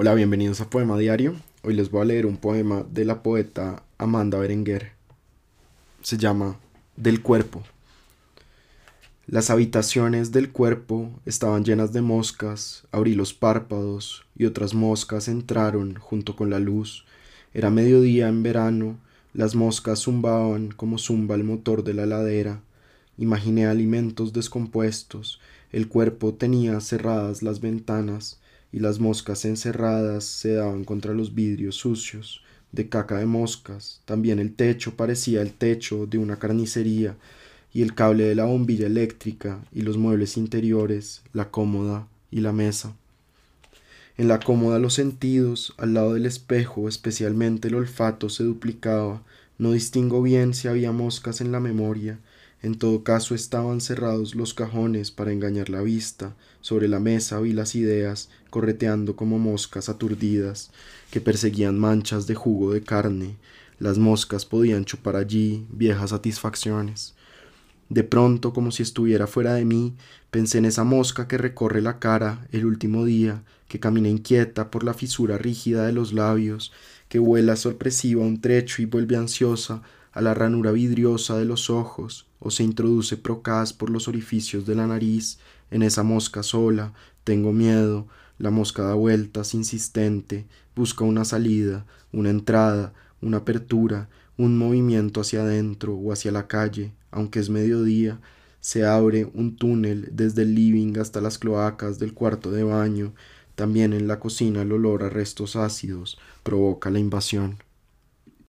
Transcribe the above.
Hola, bienvenidos a Poema Diario. Hoy les voy a leer un poema de la poeta Amanda Berenguer. Se llama Del cuerpo. Las habitaciones del cuerpo estaban llenas de moscas, abrí los párpados y otras moscas entraron junto con la luz. Era mediodía en verano, las moscas zumbaban como zumba el motor de la ladera. Imaginé alimentos descompuestos, el cuerpo tenía cerradas las ventanas, y las moscas encerradas se daban contra los vidrios sucios de caca de moscas. También el techo parecía el techo de una carnicería y el cable de la bombilla eléctrica y los muebles interiores, la cómoda y la mesa. En la cómoda los sentidos, al lado del espejo, especialmente el olfato se duplicaba. No distingo bien si había moscas en la memoria, en todo caso estaban cerrados los cajones para engañar la vista. Sobre la mesa vi las ideas correteando como moscas aturdidas que perseguían manchas de jugo de carne. Las moscas podían chupar allí viejas satisfacciones. De pronto, como si estuviera fuera de mí, pensé en esa mosca que recorre la cara el último día, que camina inquieta por la fisura rígida de los labios, que vuela sorpresiva un trecho y vuelve ansiosa a la ranura vidriosa de los ojos, o se introduce procaz por los orificios de la nariz, en esa mosca sola, tengo miedo, la mosca da vueltas, insistente, busca una salida, una entrada, una apertura, un movimiento hacia adentro o hacia la calle, aunque es mediodía, se abre un túnel desde el living hasta las cloacas del cuarto de baño, también en la cocina el olor a restos ácidos provoca la invasión.